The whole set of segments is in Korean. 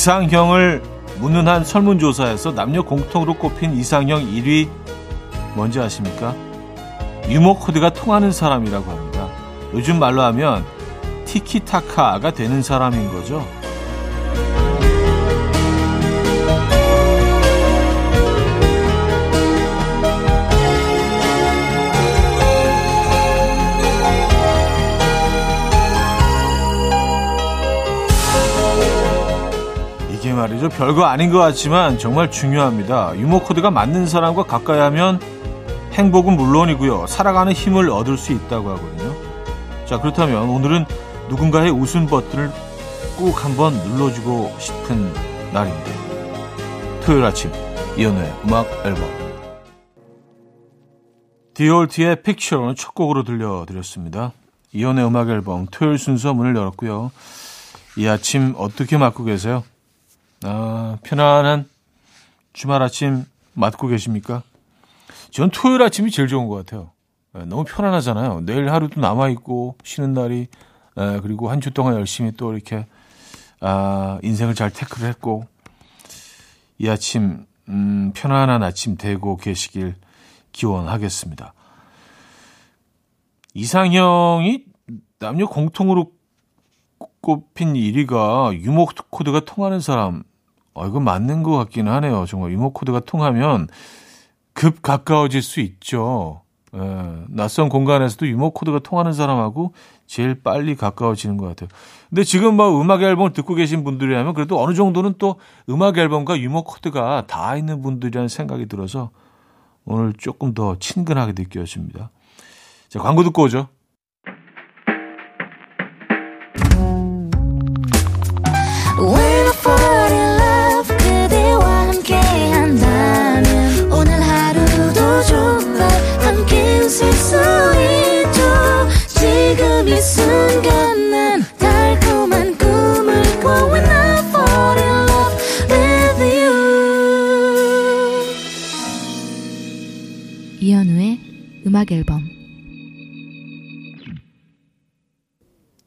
이상형을 묻는 한 설문조사에서 남녀 공통으로 꼽힌 이상형 1위 뭔지 아십니까? 유머 코드가 통하는 사람이라고 합니다. 요즘 말로 하면 티키타카가 되는 사람인 거죠. 말이죠. 별거 아닌 것 같지만 정말 중요합니다. 유머 코드가 맞는 사람과 가까이 하면 행복은 물론이고요. 살아가는 힘을 얻을 수 있다고 하거든요. 자, 그렇다면 오늘은 누군가의 웃음 버튼을 꼭 한번 눌러주고 싶은 날입니다. 토요일 아침 이연우의 음악 앨범 디올트의 픽처는 첫 곡으로 들려드렸습니다. 이연우의 음악 앨범 토요일 순서 문을 열었고요. 이 아침 어떻게 맞고 계세요? 아, 편안한 주말 아침 맞고 계십니까? 전 토요일 아침이 제일 좋은 것 같아요. 네, 너무 편안하잖아요. 내일 하루도 남아있고, 쉬는 날이, 네, 그리고 한 주 동안 열심히 또 이렇게, 아, 인생을 잘 태클을 했고, 이 아침, 음, 편안한 아침 되고 계시길 기원하겠습니다. 이상형이 남녀 공통으로 꼽힌 1위가 유머 코드가 통하는 사람. 어, 이거 맞는 것 같기는 하네요. 정말 유머 코드가 통하면 급 가까워질 수 있죠. 예, 낯선 공간에서도 유머 코드가 통하는 사람하고 제일 빨리 가까워지는 것 같아요. 근데 지금 뭐 음악 앨범을 듣고 계신 분들이라면 그래도 어느 정도는 또 음악 앨범과 유머 코드가 다 있는 분들이라는 생각이 들어서 오늘 조금 더 친근하게 느껴집니다. 자, 광고 듣고 오죠.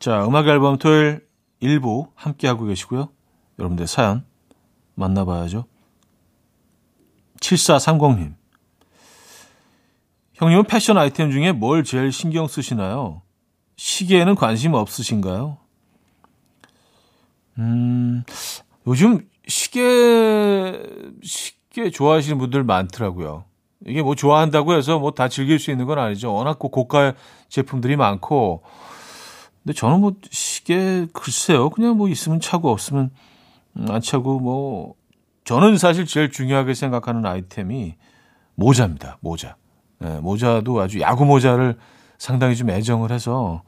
자, 음악 앨범 토요일 일부 함께하고 계시고요. 여러분들 사연 만나봐야죠. 7430님. 형님은 패션 아이템 중에 뭘 제일 신경 쓰시나요? 시계에는 관심 없으신가요? 음, 요즘 시계, 시계 좋아하시는 분들 많더라고요. 이게 뭐 좋아한다고 해서 뭐 다 즐길 수 있는 건 아니죠. 워낙 고가 제품들이 많고, 근데 저는 뭐 시계 글쎄요. 그냥 뭐 있으면 차고 없으면 안 차고 뭐 저는 사실 제일 중요하게 생각하는 아이템이 모자입니다. 모자. 네, 모자도 아주 야구 모자를 상당히 좀 애정을 해서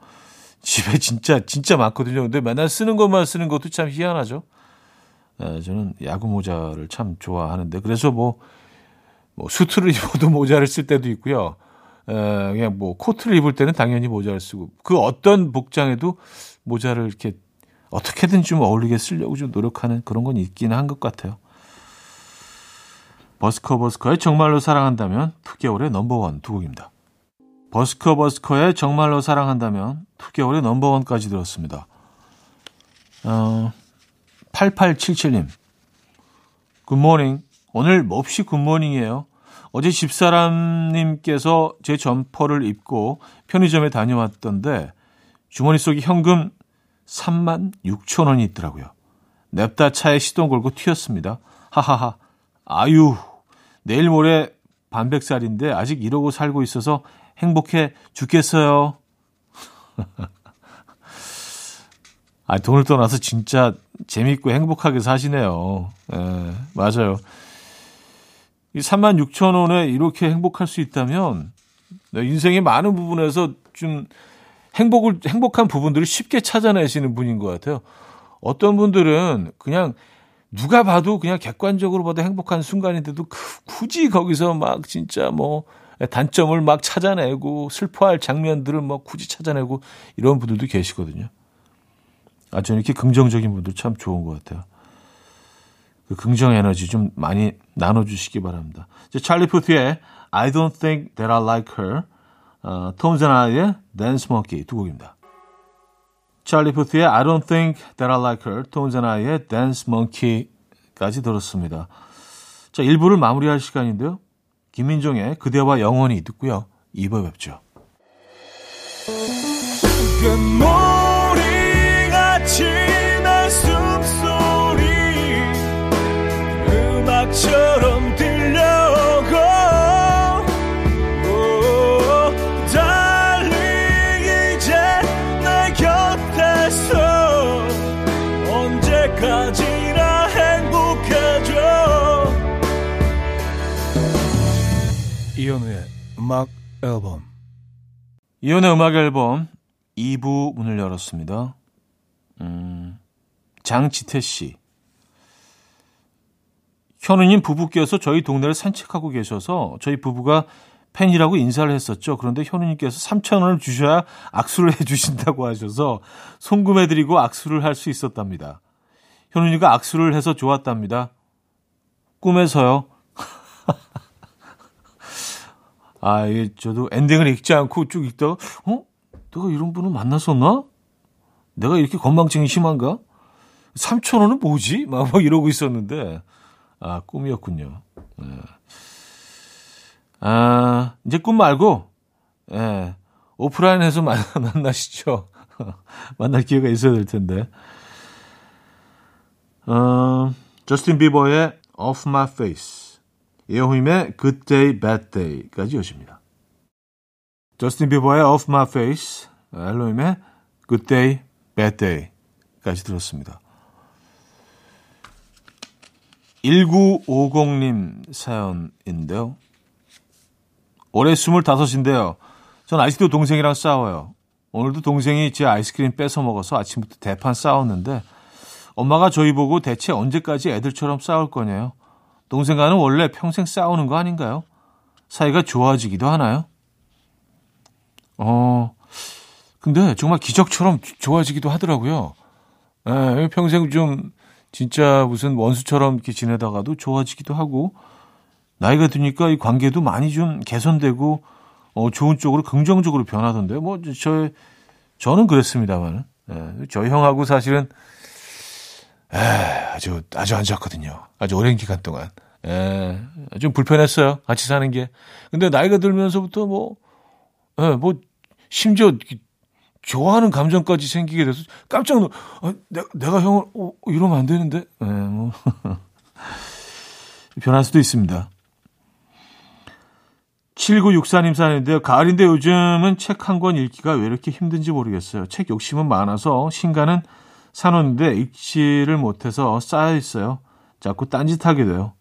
집에 진짜 진짜 많거든요. 근데 맨날 쓰는 것만 쓰는 것도 참 희한하죠. 네, 저는 야구 모자를 참 좋아하는데 그래서 뭐, 뭐 수트를 입어도 모자를 쓸 때도 있고요. 에, 그냥 뭐 코트를 입을 때는 당연히 모자를 쓰고 그 어떤 복장에도 모자를 이렇게 어떻게든 좀 어울리게 쓰려고 좀 노력하는 그런 건 있기는 한 것 같아요. 버스커 버스커의 정말로 사랑한다면 2개월의 넘버원 두 곡입니다. 버스커 버스커의 정말로 사랑한다면 2개월의 넘버원까지 들었습니다. 어, 8877님 good morning 오늘 몹시 good morning이에요. 어제 집사람님께서 제 점퍼를 입고 편의점에 다녀왔던데 주머니 속에 현금 3만 6천 원이 있더라고요. 냅다 차에 시동 걸고 튀었습니다. 하하하. 아유, 내일 모레 반백살인데 아직 이러고 살고 있어서 행복해 죽겠어요. 아, 돈을 떠나서 진짜 재밌고 행복하게 사시네요. 예, 맞아요. 이 3만 6천 원에 이렇게 행복할 수 있다면 인생의 많은 부분에서 좀 행복을 행복한 부분들을 쉽게 찾아내시는 분인 것 같아요. 어떤 분들은 그냥 누가 봐도 그냥 객관적으로 봐도 행복한 순간인데도 굳이 거기서 막 진짜 뭐 단점을 막 찾아내고 슬퍼할 장면들을 뭐 굳이 찾아내고 이런 분들도 계시거든요. 아, 저는 이렇게 긍정적인 분들 참 좋은 것 같아요. 그 긍정 에너지 좀 많이 나눠주시기 바랍니다. 찰리 푸트의 I don't think that I like her, 어, 톰 제나의 Dance Monkey 두 곡입니다. 찰리 푸트의 I don't think that I like her, 아이의 Dance Monkey까지 들었습니다. 자, 1부를 마무리할 시간인데요. 김민종의 그대와 영원히 듣고요. 2부 뵙죠. 언제까지나 행복해져 이현우의 음악 앨범 이혼의 음악 앨범 2부 문을 열었습니다. 음, 장지태 씨. 현우님 부부께서 저희 동네를 산책하고 계셔서 저희 부부가 팬이라고 인사를 했었죠. 그런데 현우님께서 3천 원을 주셔야 악수를 해주신다고 하셔서 송금해드리고 악수를 할 수 있었답니다. 현우님과 악수를 해서 좋았답니다. 꿈에서요. 아, 이게 저도 엔딩을 읽지 않고 쭉 읽다가, 어? 내가 이런 분을 만났었나? 내가 이렇게 건망증이 심한가? 3천 원은 뭐지? 막, 막 이러고 있었는데, 아, 꿈이었군요. 네. 아, 이제 꿈 말고, 예, 오프라인에서 만, 만나시죠. 만날 기회가 있어야 될 텐데. 어, 저스틴 비버의 Off My Face. 예호임의 Good Day, Bad Day까지 여십니다. 저스틴 비버의 Off My Face, 엘로임의 Good Day, Bad Day까지 들었습니다. 1950님 사연인데요. 올해 25인데요. 전 아직도 동생이랑 싸워요. 오늘도 동생이 제 아이스크림 뺏어 먹어서 아침부터 대판 싸웠는데 엄마가 저희 보고 대체 언제까지 애들처럼 싸울 거냐요. 동생과는 원래 평생 싸우는 거 아닌가요? 사이가 좋아지기도 하나요? 어, 근데 정말 기적처럼 좋아지기도 하더라고요. 예, 평생 좀 진짜 무슨 원수처럼 이렇게 지내다가도 좋아지기도 하고, 나이가 드니까 이 관계도 많이 좀 개선되고, 어, 좋은 쪽으로 긍정적으로 변하던데요. 뭐, 저, 저는 그랬습니다만, 예, 저희 형하고 사실은, 에, 아주, 아주 안 좋았거든요. 아주 오랜 기간 동안. 에, 좀 불편했어요. 같이 사는 게. 근데 나이가 들면서부터 뭐, 에, 뭐, 심지어 좋아하는 감정까지 생기게 돼서 깜짝 놀, 아, 내가, 내가 형을, 어, 이러면 안 되는데? 에, 뭐. 변할 수도 있습니다. 7964님 사연인데요. 가을인데 요즘은 책 한 권 읽기가 왜 이렇게 힘든지 모르겠어요. 책 욕심은 많아서 신간은 사놓는데 읽지를 못해서 쌓여 있어요. 자꾸 딴짓하게 돼요.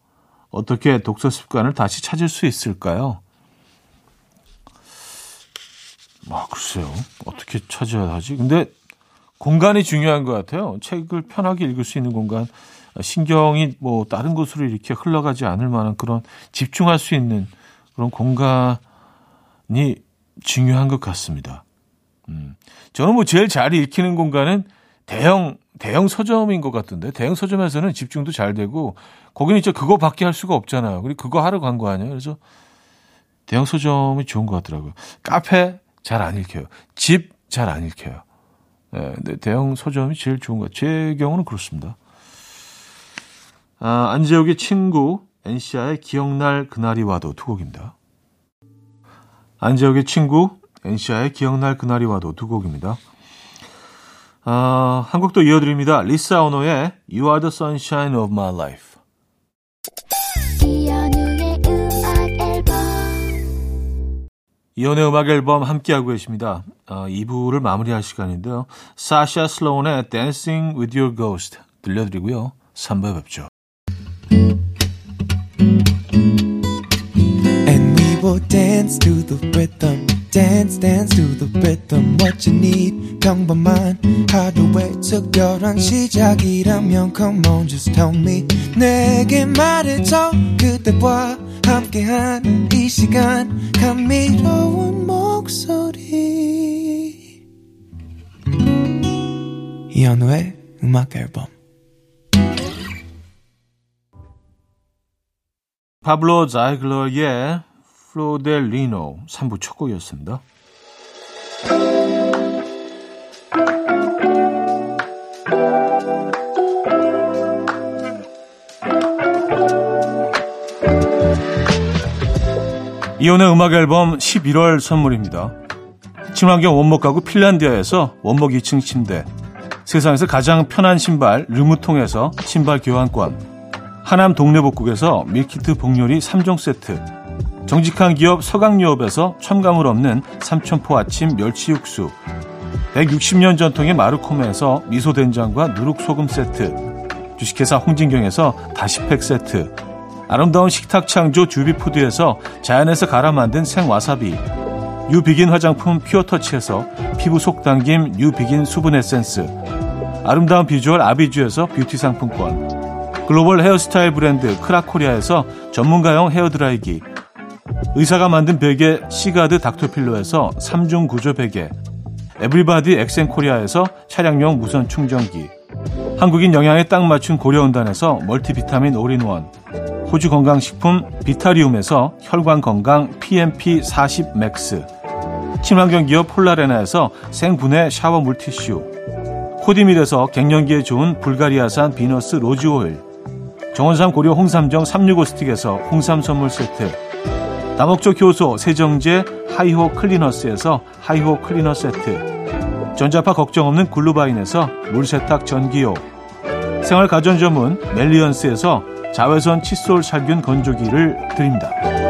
어떻게 독서 습관을 다시 찾을 수 있을까요? 아, 글쎄요. 어떻게 찾아야 하지? 근데 공간이 중요한 것 같아요. 책을 편하게 읽을 수 있는 공간, 신경이 뭐 다른 곳으로 이렇게 흘러가지 않을 만한 그런 집중할 수 있는 그런 공간이 중요한 것 같습니다. 음. 저는 뭐 제일 잘 읽히는 공간은 대형 대형 서점인 것 같은데 대형 서점에서는 집중도 잘 되고 거기는 이제 그거밖에 할 수가 없잖아요. 그리고 그거 하러 간 거 아니에요. 그래서 대형 서점이 좋은 것 같더라고요. 카페 잘 안 읽혀요. 집 잘 안 읽혀요. 네, 근데 대형 서점이 제일 좋은 것 같아요. 제 경우는 그렇습니다. 아, 안재욱의 친구 엔시아의 기억날 그날이 와도 두 곡입니다. 안재욱의 친구 엔시아의 기억날 그날이 와도 두 곡입니다. 아, 한 곡도 이어드립니다. 리사 오노의 You are the sunshine of my life. 이연우의 음악 앨범 이연의 음악 앨범 함께하고 계십니다. 아, 2부를 마무리할 시간인데요. 사샤 슬로운의 Dancing with Your Ghost 들려드리고요. 3부에 뵙죠. And we will dance to the rhythm. Dance, dance to the rhythm. What you need, 평범한 하루의 특별한 시작이라면 Come on, just tell me. 내게 말해줘. 그대와 함께한 이 시간. 감미로운 목소리. 이현우의 음악 앨범. 파블로 자이글러의 플로델리노 3부 첫 곡이었습니다. 이현우의 음악 앨범 11월 선물입니다. 친환경 원목 가구 핀란디아에서 원목 2층 침대 세상에서 가장 편한 신발 르무통에서 신발 교환권 하남 동네복국에서 밀키트 복요리 3종 세트 정직한 기업 서강유업에서 첨가물 없는 삼천포 아침 멸치 육수 160년 전통의 마르코메에서 미소된장과 누룩소금 세트 주식회사 홍진경에서 다시팩 세트 아름다운 식탁 창조 주비푸드에서 자연에서 갈아 만든 생와사비 뉴비긴 화장품 퓨어터치에서 피부 속당김 뉴비긴 수분 에센스 아름다운 비주얼 아비주에서 뷰티 상품권 글로벌 헤어스타일 브랜드 크라코리아에서 전문가용 헤어드라이기 의사가 만든 베개 시가드 닥터필로에서 3중 구조 베개 에브리바디 엑센코리아에서 차량용 무선 충전기 한국인 영양에 딱 맞춘 고려은단에서 멀티비타민 올인원 호주 건강식품 비타리움에서 혈관 건강 PMP 40 맥스 친환경 기업 폴라레나에서 생분해 샤워 물티슈 코디밀에서 갱년기에 좋은 불가리아산 비너스 로즈 오일 정원삼 고려 홍삼정 365 스틱에서 홍삼 선물 세트 다목적 효소 세정제 하이호 클리너스에서 하이호 클리너 세트 전자파 걱정 없는 글루바인에서 물세탁 전기요 생활 가전 전문 멜리언스에서 자외선 칫솔 살균 건조기를 드립니다.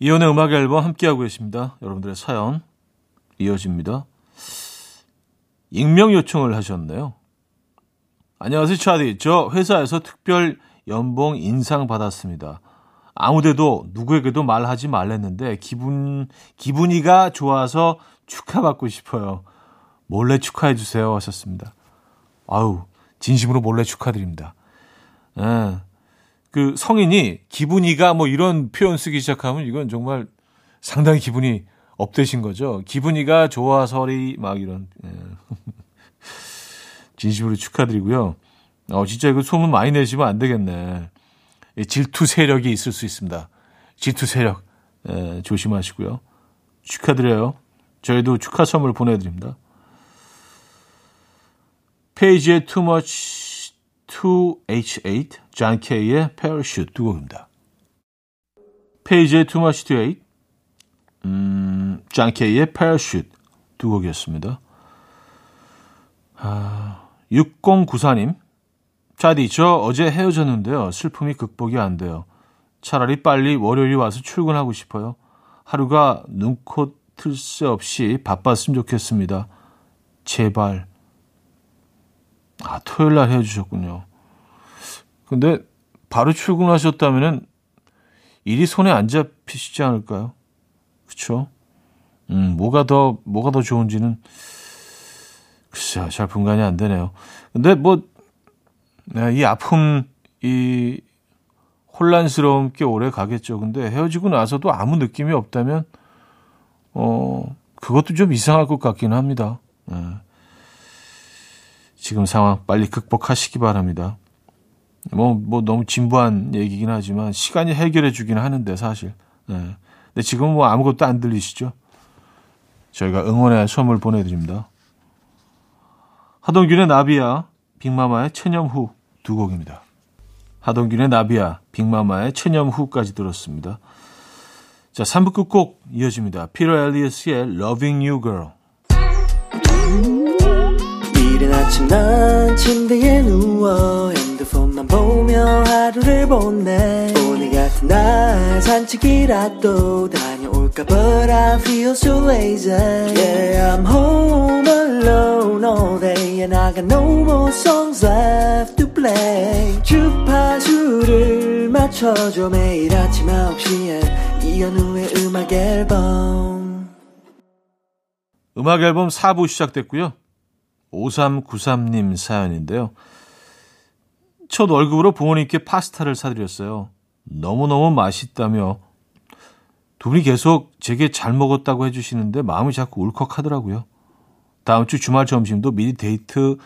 이혼의 음악 앨범 함께하고 계십니다. 여러분들의 사연 이어집니다. 익명 요청을 하셨네요. 안녕하세요, 차디. 저 회사에서 특별 연봉 인상 받았습니다. 아무데도 누구에게도 말하지 말랬는데 기분 기분이가 좋아서 축하받고 싶어요. 몰래 축하해 주세요 하셨습니다. 아우 진심으로 몰래 축하드립니다. 예. 그 성인이 기분이가 뭐 이런 표현 쓰기 시작하면 이건 정말 상당히 기분이 업되신 거죠. 기분이가 좋아서리 막 이런 예. 진심으로 축하드리고요. 어 진짜 이거 소문 많이 내시면 안 되겠네. 이 질투 세력이 있을 수 있습니다. 질투 세력 예, 조심하시고요. 축하드려요. 저희도 축하 선물 보내드립니다. 페이지의 Too Much 2H8, 존 케이의 Parachute 두 곡입니다. 페이지의 Too Much 2H, 음, 존 케이의 Parachute 두 곡이었습니다. 아, 6094님, 차디, 저 어제 헤어졌는데요. 슬픔이 극복이 안 돼요. 차라리 빨리 월요일이 와서 출근하고 싶어요. 하루가 눈코 틀 새 없이 바빴으면 좋겠습니다. 제발. 아, 토요일 날 헤어지셨군요. 근데 바로 출근하셨다면은 일이 손에 안 잡히시지 않을까요? 그쵸? 음, 뭐가 더, 뭐가 더 좋은지는 글쎄요, 잘 분간이 안 되네요. 근데 뭐, 네, 이 아픔, 이 혼란스러움 꽤 오래 가겠죠. 근데 헤어지고 나서도 아무 느낌이 없다면, 어, 그것도 좀 이상할 것 같긴 합니다. 네. 지금 상황 빨리 극복하시기 바랍니다. 뭐, 뭐 너무 진부한 얘기긴 하지만 시간이 해결해 주긴 하는데 사실. 네. 근데 지금 뭐 아무것도 안 들리시죠? 저희가 응원의 선물 보내드립니다. 하동균의 나비야, 빅마마의 체념후 두 곡입니다. 하동균의 나비야, 빅마마의 체념후까지 들었습니다. 자, 3부 끝곡 이어집니다. 피터 엘리어스의 Loving You Girl. 이른 아침 난 침대에 누워 핸드폰만 보며 하루를 보내 오늘 같은 날 산책이라도 다녀올까 But I feel so lazy Yeah I'm home alone all day And I got no more songs left to 플레이 주파수를 맞춰줘 매일 아침 9시에 이현우의 음악 앨범 음악 앨범 4부 시작됐고요. 5393님 사연인데요. 첫 월급으로 부모님께 파스타를 사드렸어요. 너무너무 맛있다며 두 분이 계속 제게 잘 먹었다고 해주시는데 마음이 자꾸 울컥하더라고요. 다음 주 주말 점심도 미리 데이트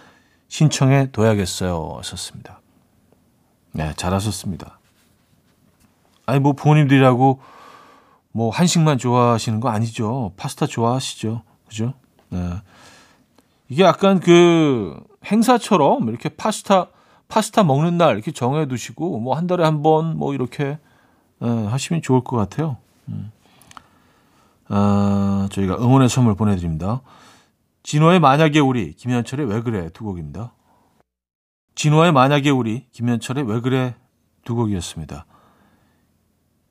신청해 둬야겠어요. 썼습니다. 네, 잘하셨습니다. 아니, 뭐 부모님들이라고 뭐 한식만 좋아하시는 거 아니죠. 파스타 좋아하시죠. 그죠? 네. 이게 약간 그 행사처럼 이렇게 파스타 파스타 먹는 날 이렇게 정해 두시고 뭐 한 달에 한 번 뭐 이렇게 예, 하시면 좋을 것 같아요. 음. 아, 저희가 응원의 선물 보내드립니다. 진호의 만약에 우리 김현철의 왜 그래 두 곡입니다. 진호의 만약에 우리 김현철의 왜 그래 두 곡이었습니다.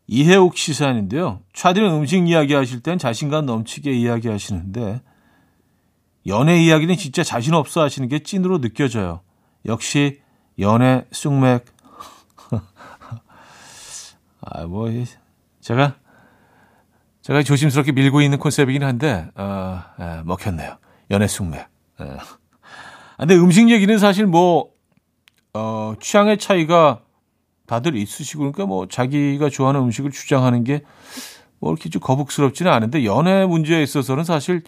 이해옥 시사인데요. 차디는 음식 이야기 하실 땐 자신감 넘치게 이야기 하시는데 연애 이야기는 진짜 자신 없어 하시는 게 찐으로 느껴져요. 역시 연애 쑥맥. 아, 뭐, 제가, 제가 조심스럽게 밀고 있는 콘셉트이긴 한데, 어, 예, 먹혔네요. 연애 쑥맥. 예. 아, 근데 음식 얘기는 사실 뭐, 어, 취향의 차이가 다들 있으시고, 그러니까 뭐, 자기가 좋아하는 음식을 주장하는 게, 뭐, 이렇게 좀 거북스럽지는 않은데, 연애 문제에 있어서는 사실,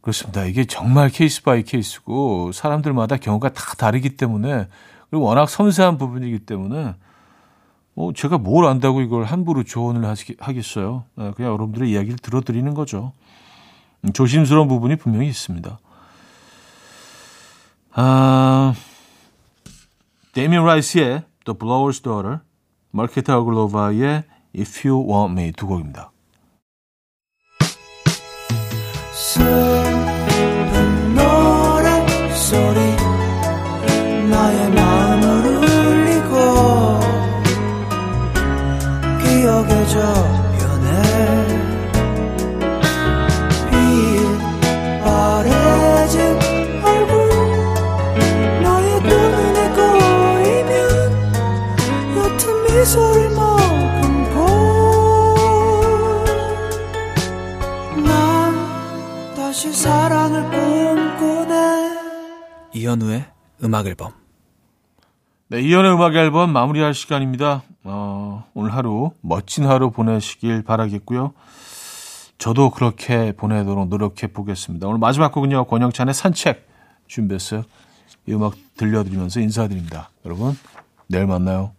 그렇습니다. 이게 정말 case by case고 사람들마다 경우가 다 다르기 때문에 그리고 워낙 섬세한 부분이기 때문에 뭐 제가 뭘 안다고 이걸 함부로 조언을 하겠어요. 네, 그냥 여러분들의 이야기를 들어드리는 거죠. 음, 조심스러운 부분이 분명히 있습니다. 아, 데미안 라이스의 The Blower's Daughter, 마르케타 어글로바의 If You Want Me 두 곡입니다. 저 이현우의 음악 앨범 네, 이연의 음악 앨범 마무리할 시간입니다. 어, 오늘 하루 멋진 하루 보내시길 바라겠고요. 저도 그렇게 보내도록 노력해 보겠습니다. 오늘 마지막 곡은요. 권영찬의 산책 준비했어요. 이 음악 들려드리면서 인사드립니다. 여러분, 내일 만나요.